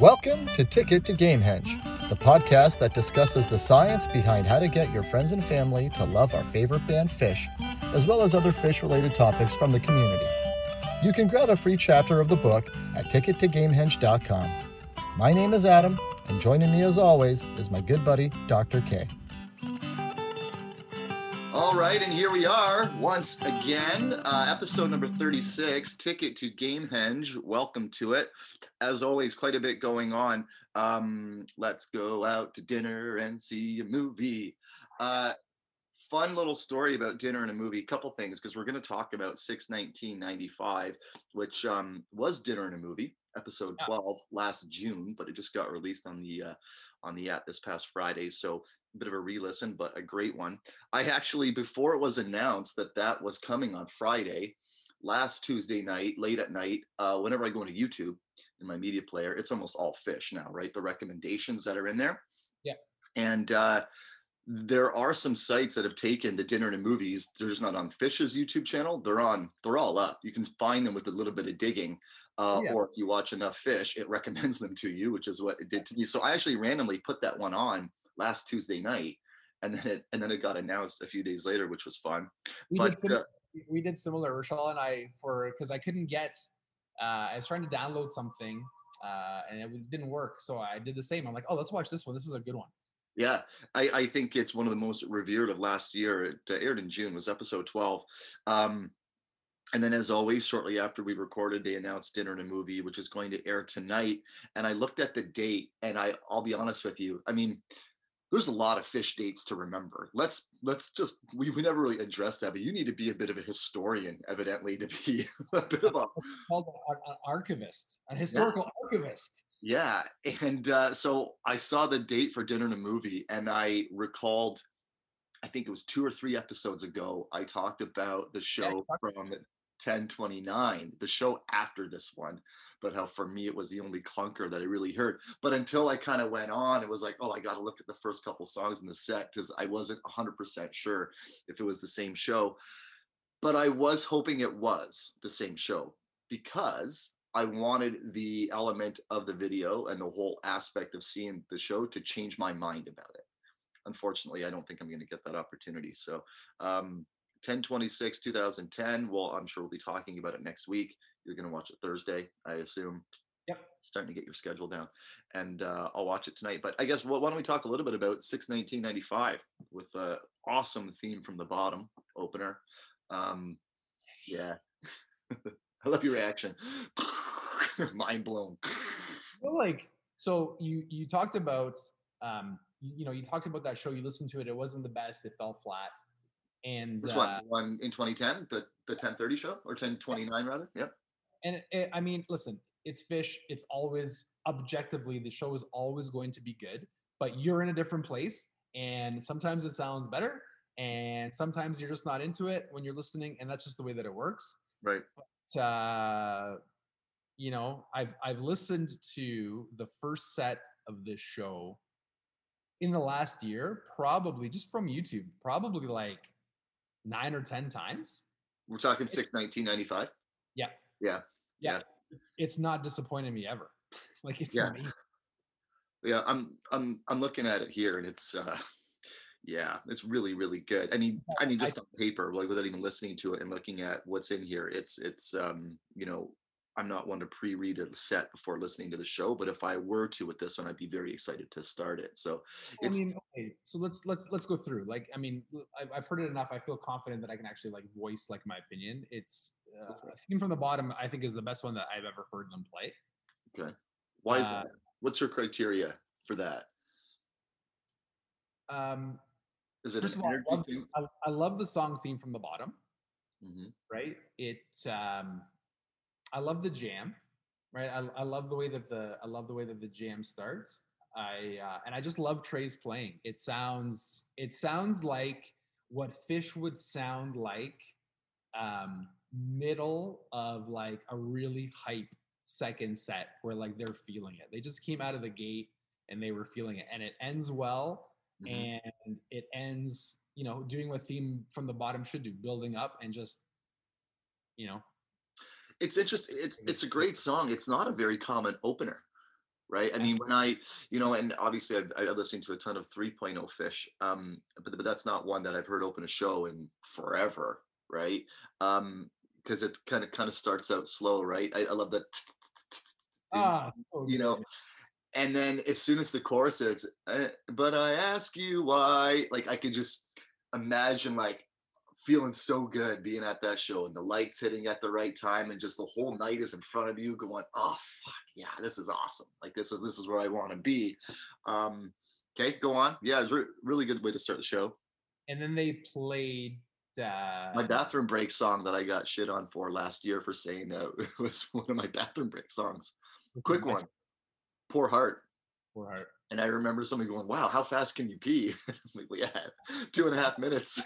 Welcome to Ticket to Gamehenge, the podcast that discusses the science behind how to get your friends and family to love our favorite band Phish, as well as other Phish related topics from the community. You can grab a free chapter of the book at tickettogamehenge.com. My name is Adam, and joining me as always is my good buddy, Dr. K. All right, and here we are once again, uh, episode number 36, Ticket to Gamehenge. Welcome to it. As always, quite a bit going on. Um, let's go out to dinner and see a movie. Uh, fun little story about dinner and a movie. A Couple things because we're going to talk about 61995, which um, was dinner and a movie, episode 12 last June, but it just got released on the uh, on the app this past Friday. So bit of a re-listen, but a great one. I actually, before it was announced that that was coming on Friday, last Tuesday night, late at night, uh, whenever I go into YouTube in my media player, it's almost all Phish now, right? The recommendations that are in there. Yeah. And uh, there are some sites that have taken the dinner and movies. They're just not on Phish's YouTube channel. They're on. They're all up. You can find them with a little bit of digging. Uh, Yeah. Or if you watch enough Phish, it recommends them to you, which is what it did to me. So I actually randomly put that one on last Tuesday night, and then it and then it got announced a few days later, which was fun. we But, did sim- uh, we did similar rochelle and i for because i couldn't get uh i was trying to download something uh and it didn't work so i did the same i'm like oh let's watch this one this is a good one Yeah, I, I think it's one of the most revered of last year. It uh, aired in June, was episode 12. Um, and then, as always, shortly after we recorded, they announced Dinner and a Movie, which is going to air tonight. And I looked at the date, and I, I'll be honest with you. I mean, there's a lot of Phish dates to remember. Let's let's just we, we never really addressed that, but you need to be a bit of a historian, evidently, to be a bit of a called an an archivist an historical archivist. Yeah, and uh, so I saw the date for dinner and a movie, and I recalled, I think it was two or three episodes ago, I talked about the show talk- from 1029, the show after this one, but how for me it was the only clunker that I really heard. But until I kind of went on, it was like, oh, I got to look at the first couple songs in the set because I wasn't 100% sure if it was the same show. But I was hoping it was the same show because I wanted the element of the video and the whole aspect of seeing the show to change my mind about it. Unfortunately, I don't think I'm going to get that opportunity. So, um, 1026 2010. Well, I'm sure we'll be talking about it next week. You're going to watch it Thursday, I assume. Yep. Starting to get your schedule down, and uh, I'll watch it tonight. But I guess well, why don't we talk a little bit about 61995 with the awesome theme from the bottom opener. Um, yeah, I love your reaction. Mind blown. well, like so you you talked about um you, you know you talked about that show you listened to it it wasn't the best it fell flat and Which uh, one? One in 2010, the the 1030 show or 1029 rather? Yep. and it, I mean, listen, it's Phish. It's always objectively the show is always going to be good, but you're in a different place, and sometimes it sounds better, and sometimes you're just not into it when you're listening, and that's just the way that it works. Right. But, uh, you know, I've I've listened to the first set of this show in the last year, probably just from YouTube, probably like nine or ten times. We're talking 6 1995. Yeah. Yeah. Yeah. It's, it's not disappointed me ever. Like it's Yeah. amazing. Yeah, I'm I'm I'm looking at it here and it's uh yeah, it's really really good. I mean, I mean I- just on paper, like without even listening to it and looking at what's in here, it's it's um, you know, I'm not one to pre-read a set before listening to the show, but if I were to with this one, I'd be very excited to start it. So I it's mean, okay, so let's let's let's go through. Like, I mean, I've, heard it enough. I feel confident that I can actually like voice like my opinion. It's uh, Okay. theme from the bottom. I think is the best one that I've ever heard them play. okay. Why is uh, that? What's your criteria for that? Um, Is it first of all, I love, this, I, I love the song theme from the bottom. Mhm. Right? It. Um, I love the jam. Right? I, I love the way that the I love the way that the jam starts. I uh, and I just love Trey's playing. It sounds it sounds like what Phish would sound like um middle of like a really hype second set where like they're feeling it. They just came out of the gate and they were feeling it and it ends well Mhm. and it ends, you know, doing what theme from the bottom should do, building up and just you know, It's interesting. It's it's a great song. It's not a very common opener. right? I mean, when I, you know, and obviously I've, I listened to a ton of 3.0 Phish, um, but, but that's not one that I've heard open a show in forever, right? Um, because it kind of kind of starts out slow, right? I, I love that, Ah, so you know, and then as soon as the chorus is, uh, but I ask you why, like I can just imagine like feeling so good being at that show and the lights hitting at the right time and just the whole night is in front of you going, oh fuck yeah, this is awesome. Like this is this is where I want to be. Um, okay, go on. Yeah, it's re- really good way to start the show. And then they played. Uh, My bathroom break song that I got shit on for last year for saying that it was one of my bathroom break songs. Quick one. Poor heart. Poor heart. And I remember somebody going, "Wow, how fast can you pee?" Like, yeah, two and a half minutes.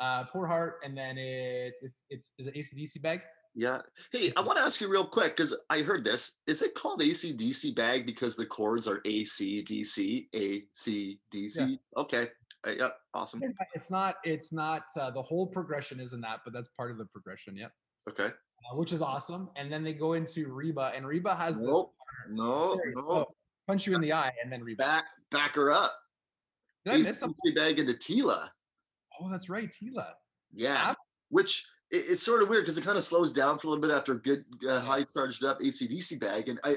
Uh, poor heart, and then it's it's, it's is it ACDC bag? Yeah. Hey, I want to ask you real quick because I heard this. Is it called ACDC bag because the chords are ACDC, ACDC? Okay. Uh, yeah. Awesome. It's not. It's not. Uh, the whole progression isn't that, but that's part of the progression. Yep. Okay. Uh, which is awesome. And then they go into Reba, and Reba has this Nope. No, Sorry, no. oh, punch you in the eye, and then Reba. Back, back her up. Did I miss something? Bag into Tela. Oh, that's right, Tela. Yes. Ab- Which it, it's sort of weird because it kind of slows down for a little bit after a good uh, high charged up ACDC bag. And I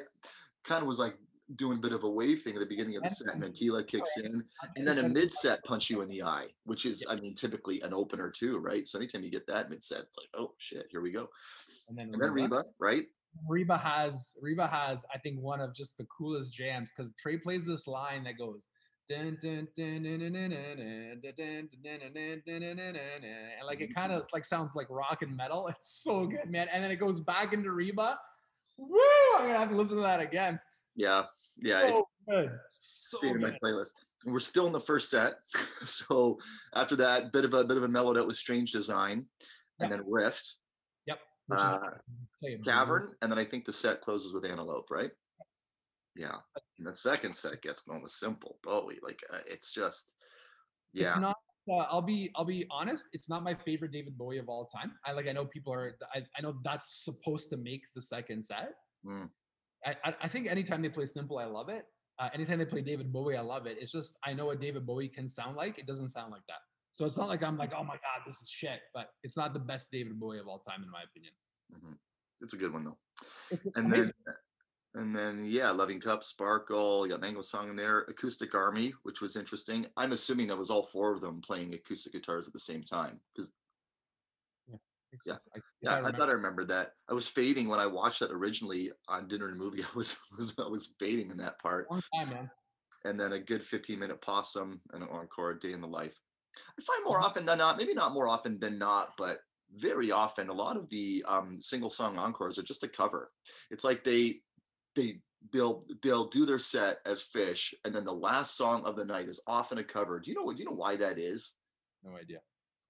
kind of was like doing a bit of a wave thing at the beginning of the set. And then Tela kicks in. And then a mid set punch you in the eye, which is, I mean, typically an opener too, right? So anytime you get that mid set, it's like, oh shit, here we go. and then And then Reba, right? Reba has Reba has I think one of just the coolest jams because Trey plays this line that goes and like it kind of like sounds like rock and metal. It's so good, man. And then it goes back into Reba. Woo! I'm gonna have to listen to that again. Yeah, yeah. So good. So good. my playlist. We're still in the first set, so after that, bit of a bit of a melody with Strange Design, and then Rift. Yep. Uh, Cavern, and then I think the set closes with Antelope, right? Yeah. And the second set gets going with Simple Bowie. Like uh, it's just, yeah. It's not. Uh, I'll be. I'll be honest. It's not my favorite David Bowie of all time. I like. I know people are. I, I know that's supposed to make the second set. Mm. I, I. Think anytime they play simple, I love it. Uh, anytime they play David Bowie, I love it. It's just I know what David Bowie can sound like. It doesn't sound like that. So it's not like I'm like, oh my god, this is shit. But it's not the best David Bowie of all time, in my opinion. Mm-hmm. It's a good one though. It's And then, amazing. And then yeah, Loving Cup, Sparkle. You got Mango Song in there. Acoustic Army, which was interesting. I'm assuming that was all four of them playing acoustic guitars at the same time because yeah. I, Yeah, I, remember- thought I remembered that. I was fading when I watched that originally on Dinner and Movie. I was, was I was fading in that part, long time, man. and then a good 15 minute possum and an encore, Day in the Life. I find more Mhm. often than not, maybe not more often than not, but very often, a lot of the um, single song encores are just a cover. It's like they they they'll they'll do their set as Phish, and then the last song of the night is often a cover. Do you know what? Do you know why that is? No idea.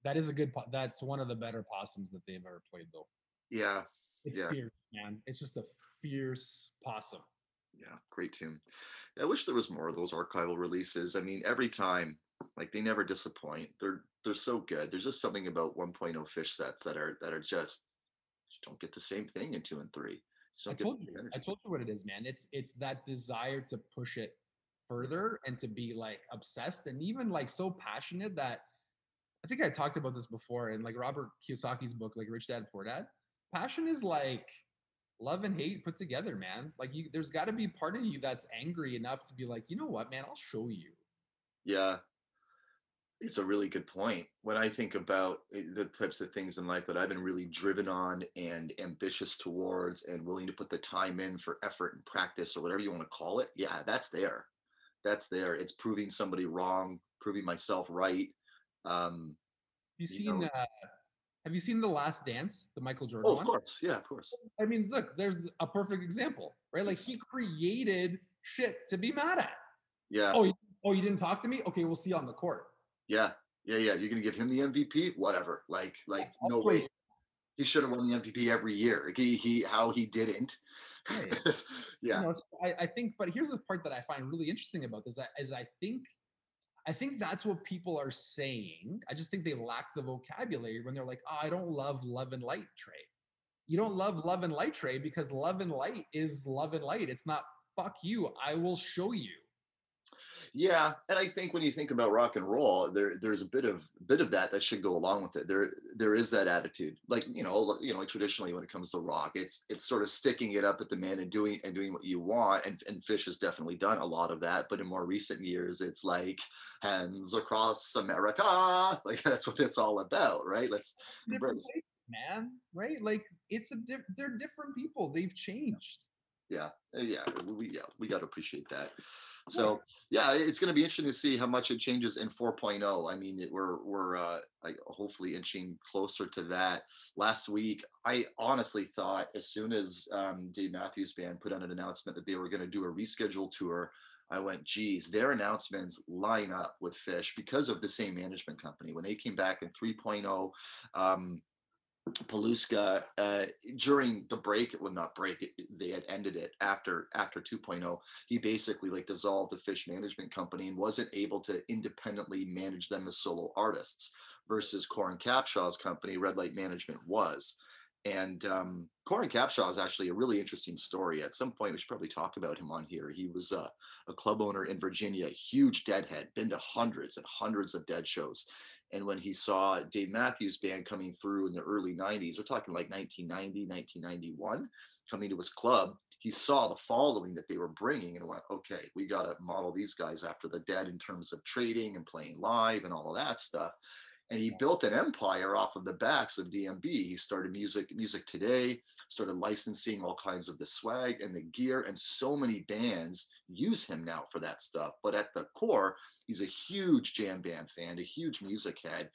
That is a good. Po- that's one of the better possums that they've ever played, though. Yeah, It's Yeah. fierce, man. It's just a fierce possum. Yeah, great tune. I wish there was more of those archival releases. I mean, every time, like they never disappoint. They're they're so good. There's just something about 1.0 Phish sets that are that are just you don't get the same thing in two and three. I told you. I told you what it is, man. It's it's that desire to push it further and to be like obsessed and even like so passionate that I think I talked about this before in like Robert Kiyosaki's book, like Rich Dad Poor Dad. Passion is like love and hate put together, man. Like you, there's got to be part of you that's angry enough to be like, you know what, man, I'll show you. Yeah. It's a really good point. When I think about eh, the types of things in life that I've been really driven on and ambitious towards and willing to put the time in for effort and practice or whatever you want to call it, yeah, that's there. That's there. It's proving somebody wrong, proving myself right. Um, Have you You seen? know- uh, have you seen the Last Dance, the Michael Jordan oh, of one? course. Yeah, of course. I mean, look, there's a perfect example, right? Like he created shit to be mad at. Yeah. Oh, you, oh, you didn't talk to me? Okay, we'll see you on the court. Yeah. Yeah. Yeah. You're going to give him the MVP? Whatever. Like, like, no way. He should have won the MVP every year. He, he, how he didn't. Right. yeah. You know, I, I think, but here's the part that I find really interesting about this: is I think, I think that's what people are saying. I just think they lack the vocabulary when they're like, "Oh, I don't love love and light, Trey." You don't love love and light, Trey, because love and light is love and light. It's not fuck you. I will show you. Yeah, and I think when you think about rock and roll, there there's a bit of bit of that that should go along with it. There there is that attitude, like you know, you know, traditionally when it comes to rock, it's it's sort of sticking it up at the man and doing and doing what you want. And and Phish has definitely done a lot of that. But in more recent years, it's like hands across America, like that's what it's all about, right? Let's embrace. man, right? Like it's a diff- they're different people. They've changed. Yeah, uh, yeah, we yeah we got to appreciate that. So yeah, it's going to be interesting to see how much it changes in 4.0. I mean, it, we're we're uh, like hopefully inching closer to that. Last week, I honestly thought as soon as um, Dave Matthews Band put out an announcement that they were going to do a rescheduled tour, I went, geez, their announcements line up with Phish because of the same management company. When they came back in 3.0, um, Paluska uh, during the break, well, not break, they had ended it after after 2.0. He basically like dissolved the Phish management company and wasn't able to independently manage them as solo artists. Versus Coran Capshaw's company, Red Light Management, was. And um, Coran Capshaw is actually a really interesting story. At some point, we should probably talk about him on here. He was uh, a club owner in Virginia, huge deadhead, been to hundreds and hundreds of dead shows. And when he saw Dave Matthews Band coming through in the early 90s, we're talking like 1990, 1991, coming to his club, he saw the following that they were bringing and went, okay, we got to model these guys after the dead in terms of trading and playing live and all of that stuff and he built an empire off of the backs of DMB. He started music music today, started licensing all kinds of the swag and the gear, and so many bands use him now for that stuff. But at the core, he's a huge jam band fan, a huge music head.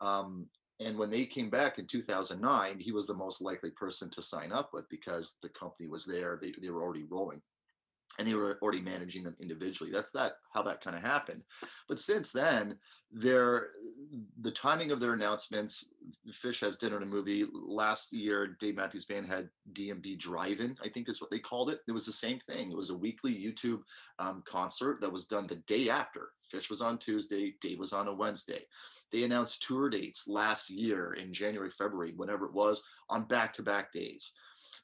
Um, and when they came back in 2009, he was the most likely person to sign up with because the company was there. They, they were already rolling and they were already managing them individually. That's that how that kind of happened. But since then, their the timing of their announcements, Phish has dinner and a movie. Last year, Dave Matthews Band had DMB Drive-In, I think is what they called it. It was the same thing. It was a weekly YouTube um, concert that was done the day after. Phish was on Tuesday, Dave was on a Wednesday. They announced tour dates last year in January, February, whenever it was, on back-to-back days.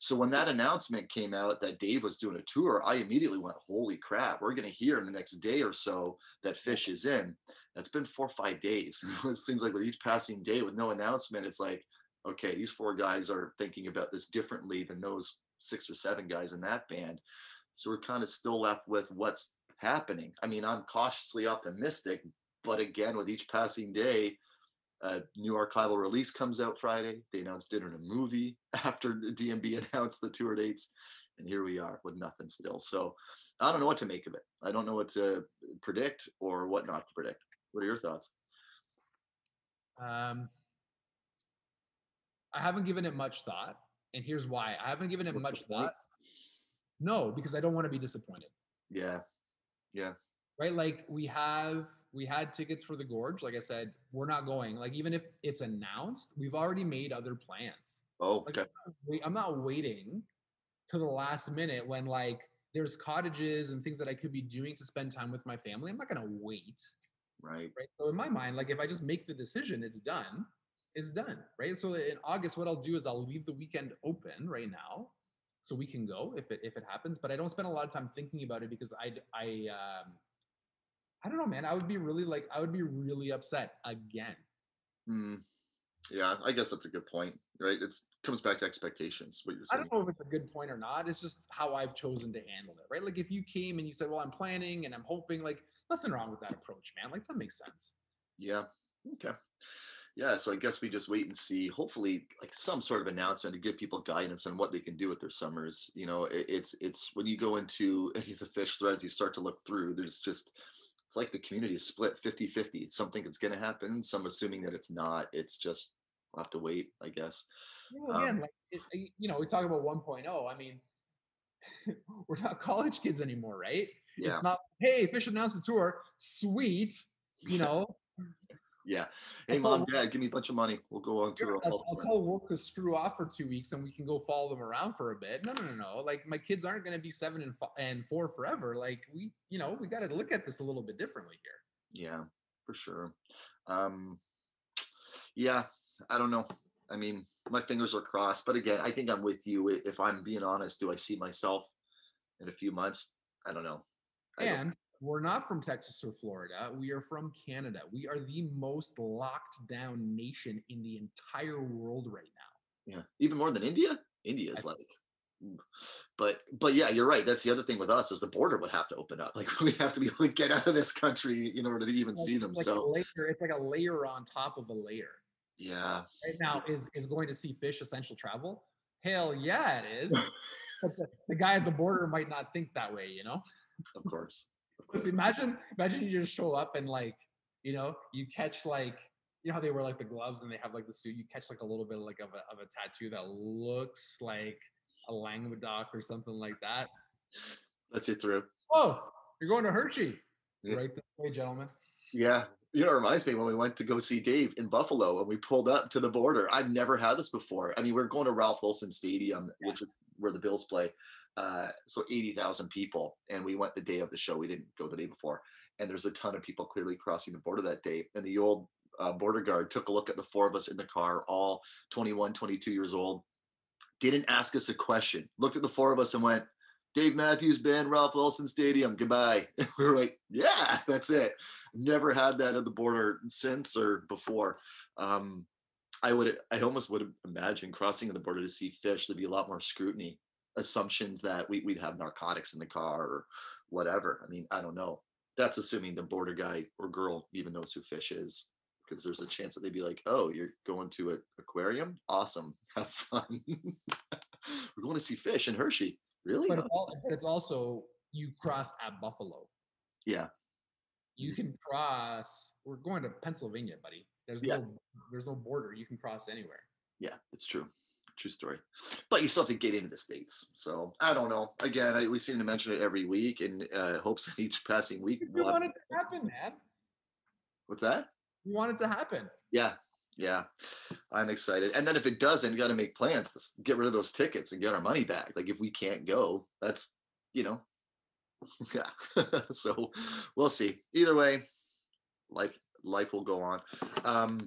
So when that announcement came out that Dave was doing a tour, I immediately went, "Holy crap! We're going to hear in the next day or so that Phish is in." That's been four or five days. it seems like with each passing day with no announcement, it's like, okay, these four guys are thinking about this differently than those six or seven guys in that band. So we're kind of still left with what's happening. I mean, I'm cautiously optimistic, but again, with each passing day, a new archival release comes out Friday. They announced it in a movie after the DMB announced the tour dates. And here we are with nothing still. So I don't know what to make of it. I don't know what to predict or what not to predict. What are your thoughts? Um, I haven't given it much thought. And here's why I haven't given it What's much thought. No, because I don't want to be disappointed. Yeah. Yeah. Right. Like we have we had tickets for the gorge. Like i said we're not going. Like even if it's announced we've already made other plans. Oh okay. Like, i'm not waiting to the last minute when like there's cottages and things that i could be doing to spend time with my family. I'm not going to wait. Right. Right? So in my mind like if i just make the decision it's done. It's done right? So in august what i'll do is i'll leave the weekend open right now so we can go if it if it happens. But i don't spend a lot of time thinking about it because i i um I don't know, man. I would be really like, I would be really upset again. Mm, yeah, I guess that's a good point, right? It comes back to expectations. What you're saying. I don't know if it's a good point or not. It's just how I've chosen to handle it, right? Like if you came and you said, "Well, I'm planning and I'm hoping," like nothing wrong with that approach, man. Like that makes sense. Yeah. Okay. Yeah, so I guess we just wait and see. Hopefully, like some sort of announcement to give people guidance on what they can do with their summers. You know, it, it's it's when you go into any of the Phish threads, you start to look through. There's just it's like the community is split 50 50. It's something that's going to happen. Some assuming that it's not. It's just, we'll have to wait, I guess. Yeah, again, um, like, it, you know, we talk about 1.0. I mean, we're not college kids anymore, right? Yeah. It's not, hey, Phish announced a tour. Sweet. You know, yeah. Hey, mom, dad, give me a bunch of money. We'll go on tour. I'll, I'll tell Wolf to screw off for two weeks and we can go follow them around for a bit. No, no, no, no. Like my kids aren't going to be seven and, and four forever. Like we, you know, we got to look at this a little bit differently here. Yeah, for sure. Um, yeah, I don't know. I mean, my fingers are crossed. But again, I think I'm with you. If I'm being honest, do I see myself in a few months I don't know. I don't- And we're not from Texas or Florida. We are from Canada. We are the most locked down nation in the entire world right now. yeah, even more than India. India is I- like, but but yeah, you're right. That's the other thing with us is the border would have to open up. Like we have to be able to get out of this country in order to even Like- see them. like a So layer, it's like a layer on top of a layer. yeah, Right now, is is going to see Phish essential travel? Hell yeah, it is. but the, the guy at the border might not think that way, you know. of course. Because imagine, imagine you just show up and like, you know, you catch like, you know how they wear like the gloves and they have like the suit. You catch like a little bit like of a of a tattoo that looks like a Languedoc or something like that. Let's see through. Oh, you're going to Hershey, Yeah. right this way, gentlemen. Yeah. You know, it reminds me when we went to go see Dave in Buffalo and we pulled up to the border. I've never had this before. I mean, we're going to Ralph Wilson Stadium, which is where the Bills play. Uh, so 80,000 people. And we went the day of the show. We didn't go the day before. And there's a ton of people clearly crossing the border that day. And the old uh, border guard took a look at the four of us in the car, all 21, 22 years old, didn't ask us a question, looked at the four of us and went, Dave Matthews Band, Ralph Wilson Stadium, goodbye. we were like, yeah, that's it. Never had that at the border since or before. Um, I would, I almost would imagine crossing the border to see Phish. There'd be a lot more scrutiny, assumptions that we, we'd have narcotics in the car or whatever. I mean, I don't know. That's assuming the border guy or girl even knows who Phish is, because there's a chance that they'd be like, "Oh, you're going to an aquarium? Awesome, have fun. We're going to see Phish in Hershey. Really? But it's, all, but it's also you cross at Buffalo. Yeah. You can cross. We're going to Pennsylvania, buddy. There's Yeah. no there's no border. You can cross anywhere. Yeah, it's true. True story. But you still have to get into the states. So I don't know. Again, I, we seem to mention it every week and uh, hopes that each passing week. We we'll want it to happen, man. What's that? We want it to happen. Yeah, yeah. I'm excited. And then if it doesn't, you got to make plans get rid of those tickets and get our money back. Like if we can't go, that's you know, yeah. so we'll see. Either way, life life will go on. Um,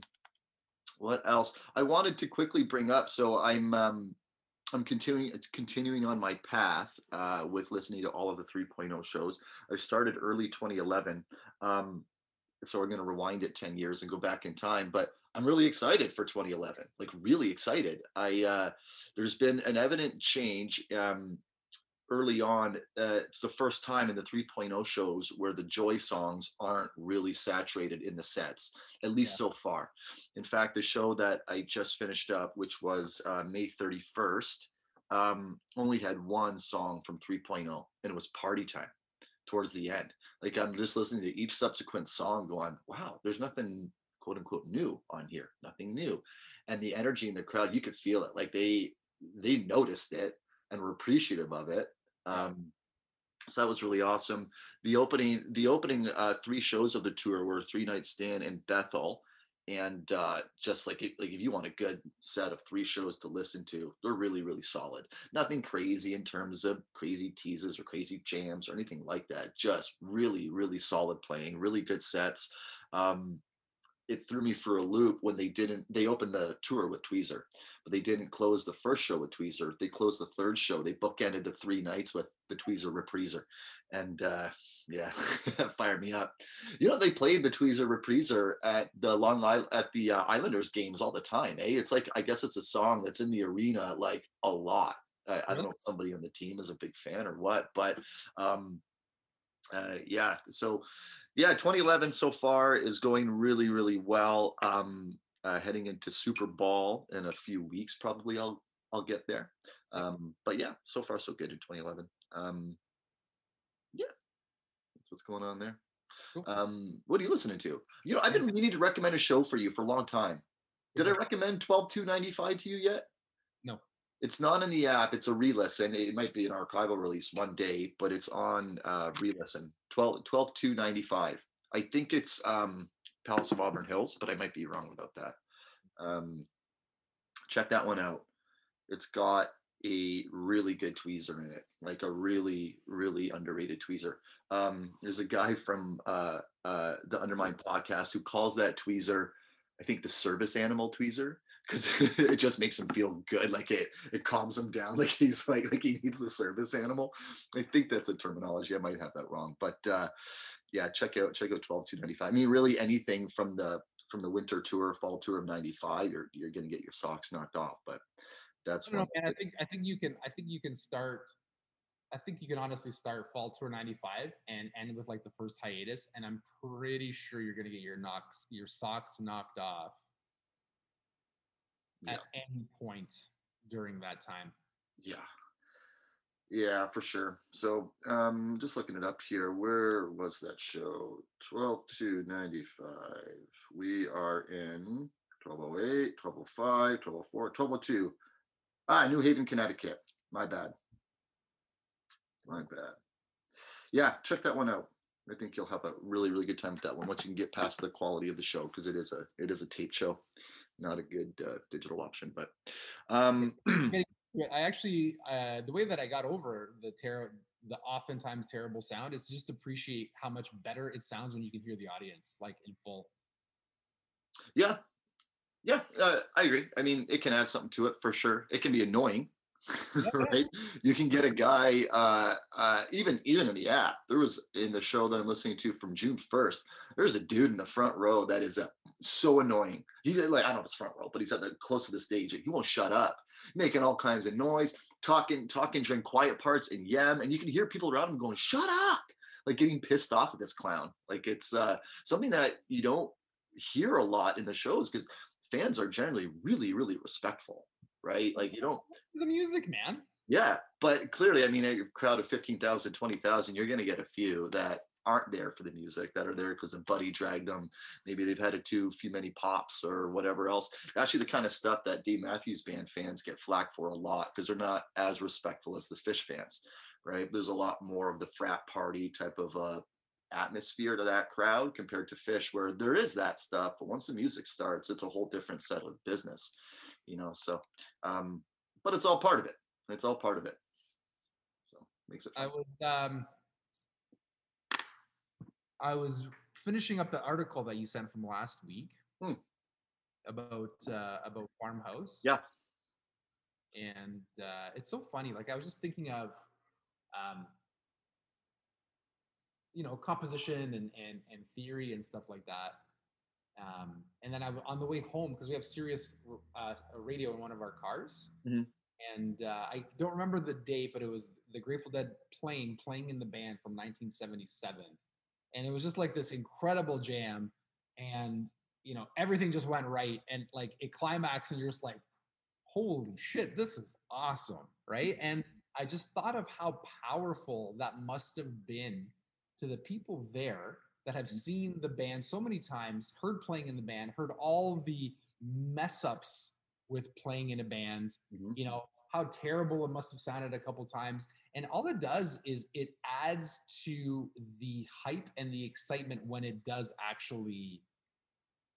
what else? I wanted to quickly bring up. So I'm um, I'm continuing continuing on my path uh, with listening to all of the 3.0 shows. I started early 2011. Um, so we're going to rewind it 10 years and go back in time but i'm really excited for 2011 like really excited i uh there's been an evident change um early on uh, it's the first time in the 3.0 shows where the joy songs aren't really saturated in the sets at least so far in fact the show that i just finished up which was uh, may 31st um only had one song from 3.0 and it was party time towards the end like I'm just listening to each subsequent song going, wow, there's nothing quote unquote new on here, nothing new. And the energy in the crowd, you could feel it. Like they they noticed it and were appreciative of it. Um, so that was really awesome. The opening, the opening uh, three shows of the tour were Three Night Stand in Bethel, and uh, just like it- like if you want a good set of three shows to listen to, they're really really solid. Nothing crazy in terms of crazy teases or crazy jams or anything like that. Just really really solid playing, really good sets. Um, it threw me for a loop when they didn't they opened the tour with tweezer but they didn't close the first show with tweezer they closed the third show they bookended the three nights with the tweezer repriser and uh yeah that fired me up. You know they played the tweezer repriser at the long island at the uh, islanders games all the time eh? It's like i guess it's a song that's in the arena like a lot. I, I don't know if somebody on the team is a big fan or what but um uh yeah so yeah 2011 so far is going really really well. Um uh, heading into super bowl in a few weeks probably i'll i'll get there. Um but yeah so far so good in 2011 um yeah. That's what's going on there. Cool. um what are you listening to? You know i've been meaning to recommend a show for you for a long time. Did i recommend 12295 to you yet? No. it's not in the app it's a re-listen. It might be an archival release one day but it's on uh re-listen. 12 12295 i think it's um palace of auburn hills but i might be wrong about that um check that one out it's got a really good tweezer in it like a really really underrated tweezer um there's a guy from uh uh the undermine podcast who calls that tweezer i think the service animal tweezer because it just makes him feel good. Like it, it calms him down. Like he's like like he needs the service animal. I think that's a terminology. I might have that wrong, but uh, yeah, check out check out twelve two ninety five. I mean, really anything from the from the winter tour, fall tour of '95, you're you're gonna get your socks knocked off. But that's man. I think I think you can I think you can start I think you can honestly start fall tour 95 and end with like the first hiatus and I'm pretty sure you're going to get your knocks your socks knocked off yeah, at any point during that time. yeah, yeah, for sure. So um, just looking it up here. Where was that show? 12 to 95. We are in 1208, 1205, 1204, 1202. Ah, New Haven, Connecticut. My bad. My bad. Yeah, check that one out. I think you'll have a really, really good time with that one once you can get past the quality of the show because it is a it is a tape show, not a good uh, digital option. But um, Yeah, I actually uh, the way that I got over the terror the oftentimes terrible sound is just appreciate how much better it sounds when you can hear the audience like in full. yeah, yeah, uh, I agree. I mean, it can add something to it for sure. It can be annoying, right? You can get a guy, uh, uh, even even in the app. There was in the show that I'm listening to from June 1st. There's a dude in the front row that is uh, so annoying. He like I don't know if it's front row, but he's at the close to the stage. He won't shut up, making all kinds of noise, talking talking during quiet parts and Yem, and you can hear people around him going, "Shut up!" Like getting pissed off at this clown. Like it's uh, something that you don't hear a lot in the shows because fans are generally really really respectful, right? Like you don't The music, man. yeah, but clearly, I mean, a crowd of 15,000, 20,000, you're going to get a few that aren't there for the music, that are there because a buddy dragged them. Maybe they've had a too few many pops or whatever else. Actually, the kind of stuff that Dave Matthews Band fans get flack for a lot because they're not as respectful as the Phish fans, right? There's a lot more of the frat party type of uh, atmosphere to that crowd compared to Phish, where there is that stuff, but once the music starts, it's a whole different set of business, you know. So, um, but it's all part of it. It's all part of it. So makes it I was um I was finishing up the article that you sent from last week Hmm. about uh about farmhouse. Yeah. And uh it's so funny. Like I was just thinking of um you know composition and and and theory and stuff like that. Um, and then I on the way home because we have Sirius uh, radio in one of our cars, Mhm. and uh, I don't remember the date, but it was the Grateful Dead playing playing in the band from 1977, and it was just like this incredible jam, and you know everything just went right, and like it climaxed, and you're just like, holy shit, this is awesome, right? And I just thought of how powerful that must have been to the people there that have seen the band so many times, heard playing in the band, heard all the mess ups with playing in a band, Mhm. you know, how terrible it must have sounded a couple times. And all it does is it adds to the hype and the excitement when it does actually,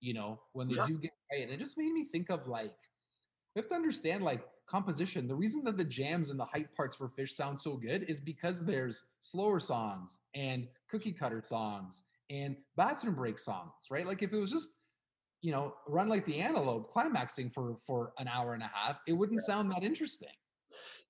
you know, when they Yeah. do get right. And it just made me think of like, we have to understand like composition. The reason that the jams and the hype parts for Phish sound so good is because there's slower songs and cookie cutter songs and bathroom break songs, right? Like if it was just, you know, run like the antelope climaxing for for an hour and a half, it wouldn't sound that interesting.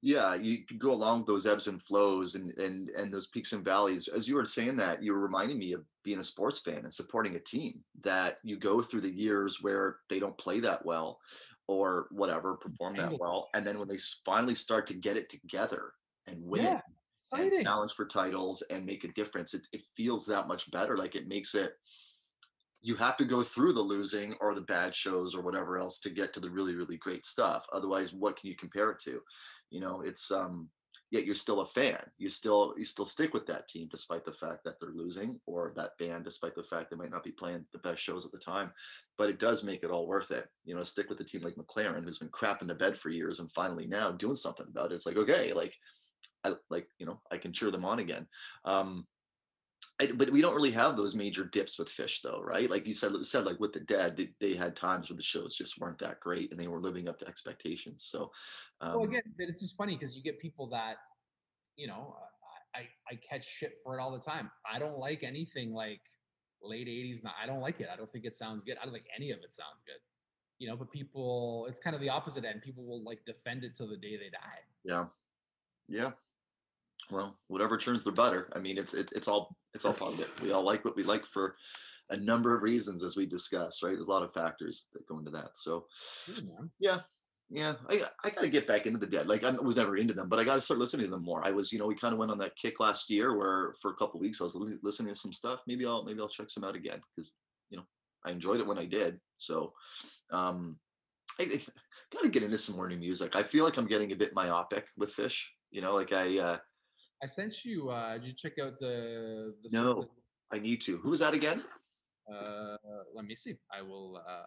Yeah, you could go along those ebbs and flows and and and those peaks and valleys. As you were saying that, you were reminding me of being a sports fan and supporting a team that you go through the years where they don't play that well or whatever, perform that well, and then when they finally start to get it together and win Yeah, exciting. challenge for titles and make a difference, it, it feels that much better. Like it makes it. You have to go through the losing or the bad shows or whatever else to get to the really really great stuff. Otherwise, what can you compare it to? You know, it's um. Yet you're still a fan. You still you still stick with that team despite the fact that they're losing, or that band despite the fact they might not be playing the best shows at the time. But it does make it all worth it. You know, stick with a team like McLaren, who's been crap in the bed for years, and finally now doing something about it. It's like okay, like I like you know I can cheer them on again. Um, I, but we don't really have those major dips with Phish though, right? Like you said, said like with the dead, they, they had times where the shows just weren't that great and they were living up to expectations. So, um, well, again, but it's just funny because you get people that, you know, I, I I catch shit for it all the time. I don't like anything like late '80s. I don't like it. I don't think it sounds good. I don't think any of it sounds good. you know, but people, it's kind of the opposite end. People will like defend it till the day they die. Yeah. Yeah. Well, whatever turns the butter. I mean, it's it, it's all it's all positive. We all like what we like for a number of reasons, as we discussed. Right? There's a lot of factors that go into that. So, yeah, yeah. I I gotta get back into the dead. Like I was never into them, but I gotta start listening to them more. I was, you know, we kind of went on that kick last year where for a couple weeks I was listening to some stuff. Maybe I'll maybe I'll check some out again because you know I enjoyed it when I did. So, um, I, I gotta get into some more new music. I feel like I'm getting a bit myopic with Phish. You know, like I uh, I sent you, uh, did you check out the, the No. I need to. Who was that again? Uh, let me see. I will. Uh,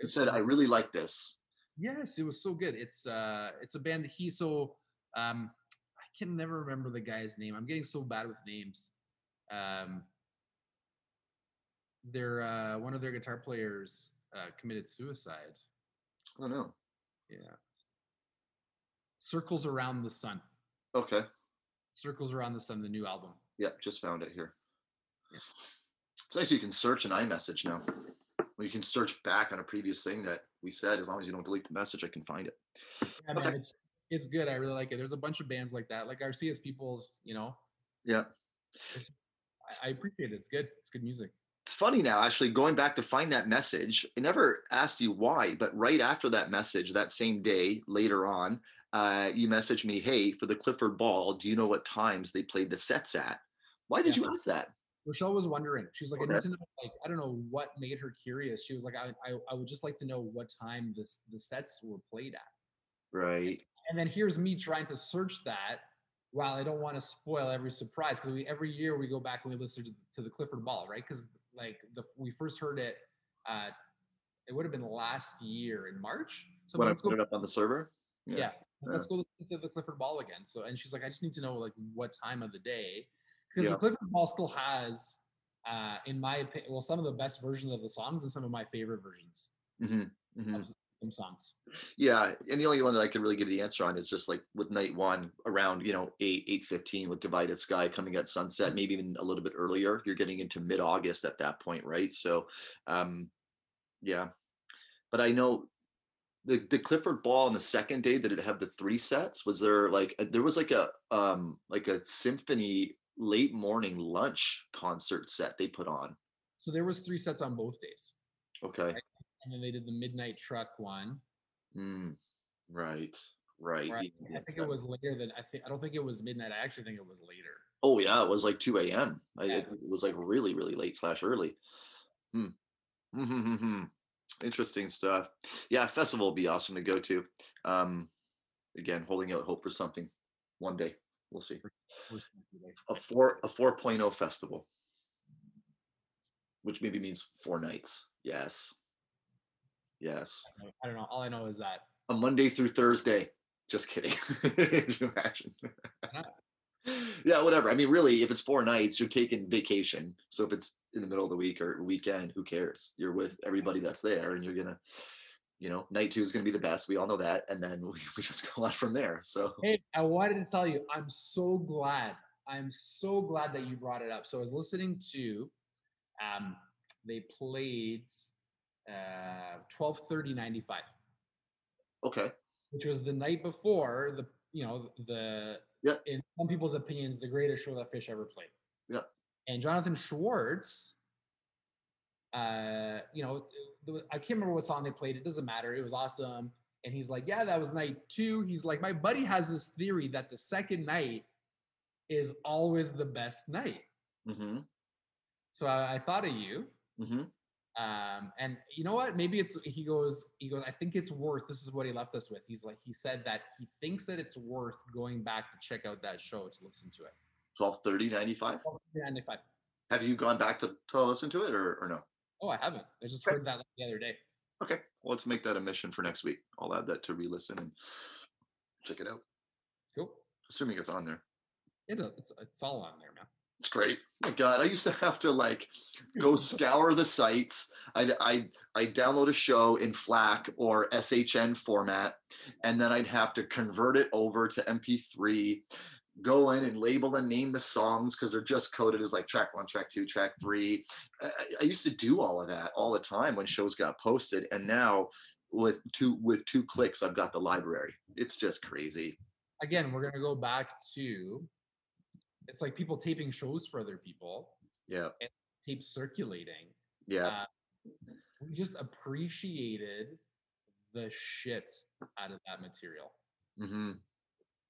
it's said I really like this? Yes, it was so good. It's uh, it's a band that he so um, I can never remember the guy's name. I'm getting so bad with names. Um, they're uh, one of their guitar players uh, committed suicide. Oh don't. Yeah. Circles around the sun. Okay. Circles around the sun. Um, the new album. Yep, just found it here. Yeah. It's nice you can search an iMessage now. Well, you can search back on a previous thing that we said. As long as you don't delete the message, I can find it. Yeah, man, it's it's good. I really like it. There's a bunch of bands like that, like our CS People's. You know, Yeah. I appreciate it. It's good. It's good music. It's funny now, actually, going back to find that message. I never asked you why, but right after that message, that same day, later on, uh, you messaged me, "Hey, for the Clifford Ball, do you know what times they played the sets at?" Why did Yeah. you ask that? Rochelle was wondering. She's like, I Okay. need to know. Like, I don't know what made her curious. She was like, I, I, I would just like to know what time this the sets were played at. Right. And then here's me trying to search that while I don't want to spoil every surprise because we every year we go back and we listen to, to the Clifford Ball, right? Because like the we first heard it, uh, it would have been last year in March. So when I let's go put it up on the server. yeah. Let's go listen to the Clifford Ball again. So, and she's like, I just need to know like what time of the day, because Yeah. the Clifford Ball still has, uh, in my opinion, well, some of the best versions of the songs and some of my favorite versions hmm hmm of some songs. Yeah, and the only one that I could really give the answer on is just like with night one around you know eight eight fifteen with divided sky coming at sunset, maybe even a little bit earlier. You're getting into mid August at that point, right? So, um, yeah, but I know the the Clifford Ball on the second day that it had the three sets? Was there like a, there was like a um like a symphony late morning lunch concert set they put on? So there was three sets on both days, Okay, and then they did the midnight truck one. mm, right, right. I, I think it was later than I think. I don't think it was midnight. I actually think it was later. Oh yeah, it was like 2 a.m. Yeah. it, it was like really, really late slash early. Hmm. Hmm. Interesting stuff. Yeah, festival would be awesome to go to. Um, again, holding out hope for something one day. We'll see. Or something like- A four a 4.0 festival, which maybe means four nights. Yes. Yes. I don't- know. All I know is that A Monday through Thursday. Just kidding. Imagine? Yeah, whatever. I mean, really, if it's four nights, you're taking vacation. So if it's in the middle of the week or weekend, who cares? You're with everybody that's there, and you're gonna, you know, night two is gonna be the best. We all know that, and then we, we just go on from there. So Hey, I wanted to tell you, I'm so glad. I'm so glad that you brought it up. So I was listening to, um, they played uh 1230 95, okay, which was the night before the, you know, the Yeah. in some people's opinions, the greatest show that Phish ever played. Yeah. And Jonathan Schwartz, uh, you know, I can't remember what song they played. It doesn't matter. It was awesome. And he's like, yeah, that was night two. He's like, my buddy has this theory that the second night is always the best night. mm-hmm, So I, I thought of you. mm-hmm. Um, and you know what? Maybe it's he goes, he goes, I think it's worth this is what he left us with. He's like, he said that he thinks that it's worth going back to check out that show to listen to it. 1230 95 95. have you gone back to, to listen to it or, or no Oh, I haven't. I just heard that the other day. okay well, let's make that a mission for next week i'll add that to re-listen and check it out Cool. assuming it's on there It, it's it's all on there, man. It's great. My god i used to have to like go scour the sites. I i i download a show in flac or shn format and then i'd have to convert it over to mp3 go in and label and name the songs because they're just coded as like track one track two track three. I, I- I used to do all of that all the time when shows got posted and now with two with two clicks i've got the library. It's just crazy. Again, we're gonna go back to it's like people taping shows for other people, yeah tape circulating. yeah Uh, we just appreciated the shit out of that material. hmm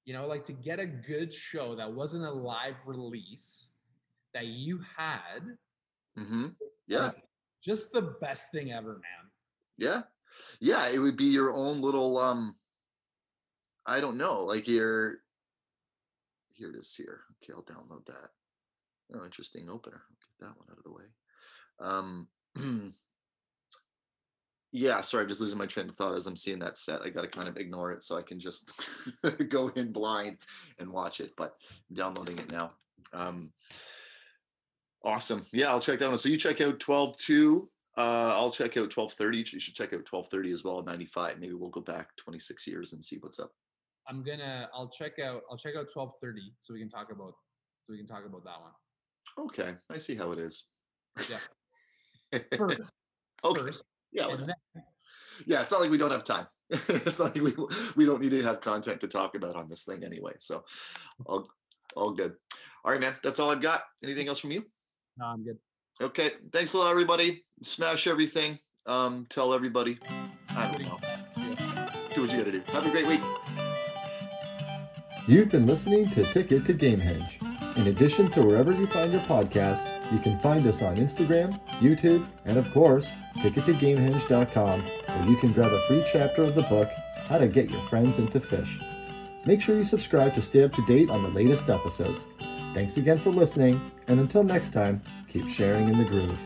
You know, like to get a good show that wasn't a live release that you had, hmm yeah like, just the best thing ever, man. Yeah. Yeah, it would be your own little um I don't know, like your here it is here. Okay, I'll download that. Oh, interesting opener. I'll get that one out of the way. Um yeah, sorry, I'm just losing my train of thought as I'm seeing that set. I gotta kind of ignore it so I can just go in blind and watch it, but I'm downloading it now. Um awesome. Yeah, I'll check that one. So you check out 12 2 uh, I'll check out 1230. You should check out 1230 as well at 95. Maybe we'll go back 26 years and see what's up. I'm gonna I'll check out I'll check out 1230 so we can talk about so we can talk about that one. Okay, I see how it is. Yeah. First, okay. first, Yeah, then, yeah. It's not like we don't have time. it's not like we we don't need to have content to talk about on this thing anyway. So, all all good. All right, man. That's all I've got. Anything else from you? no, I'm good. Okay. Thanks a lot, everybody. Smash everything. Um, tell everybody. I don't know. Do what you gotta do. Have a great week. You've been listening to Ticket to Gamehenge. In addition to wherever you find your podcasts, you can find us on Instagram, YouTube, and of course, tickettogamehenge.com, where you can grab a free chapter of the book, How to Get Your Friends into Phish. Make sure you subscribe to stay up to date on the latest episodes. Thanks again for listening, and until next time, keep sharing in the groove.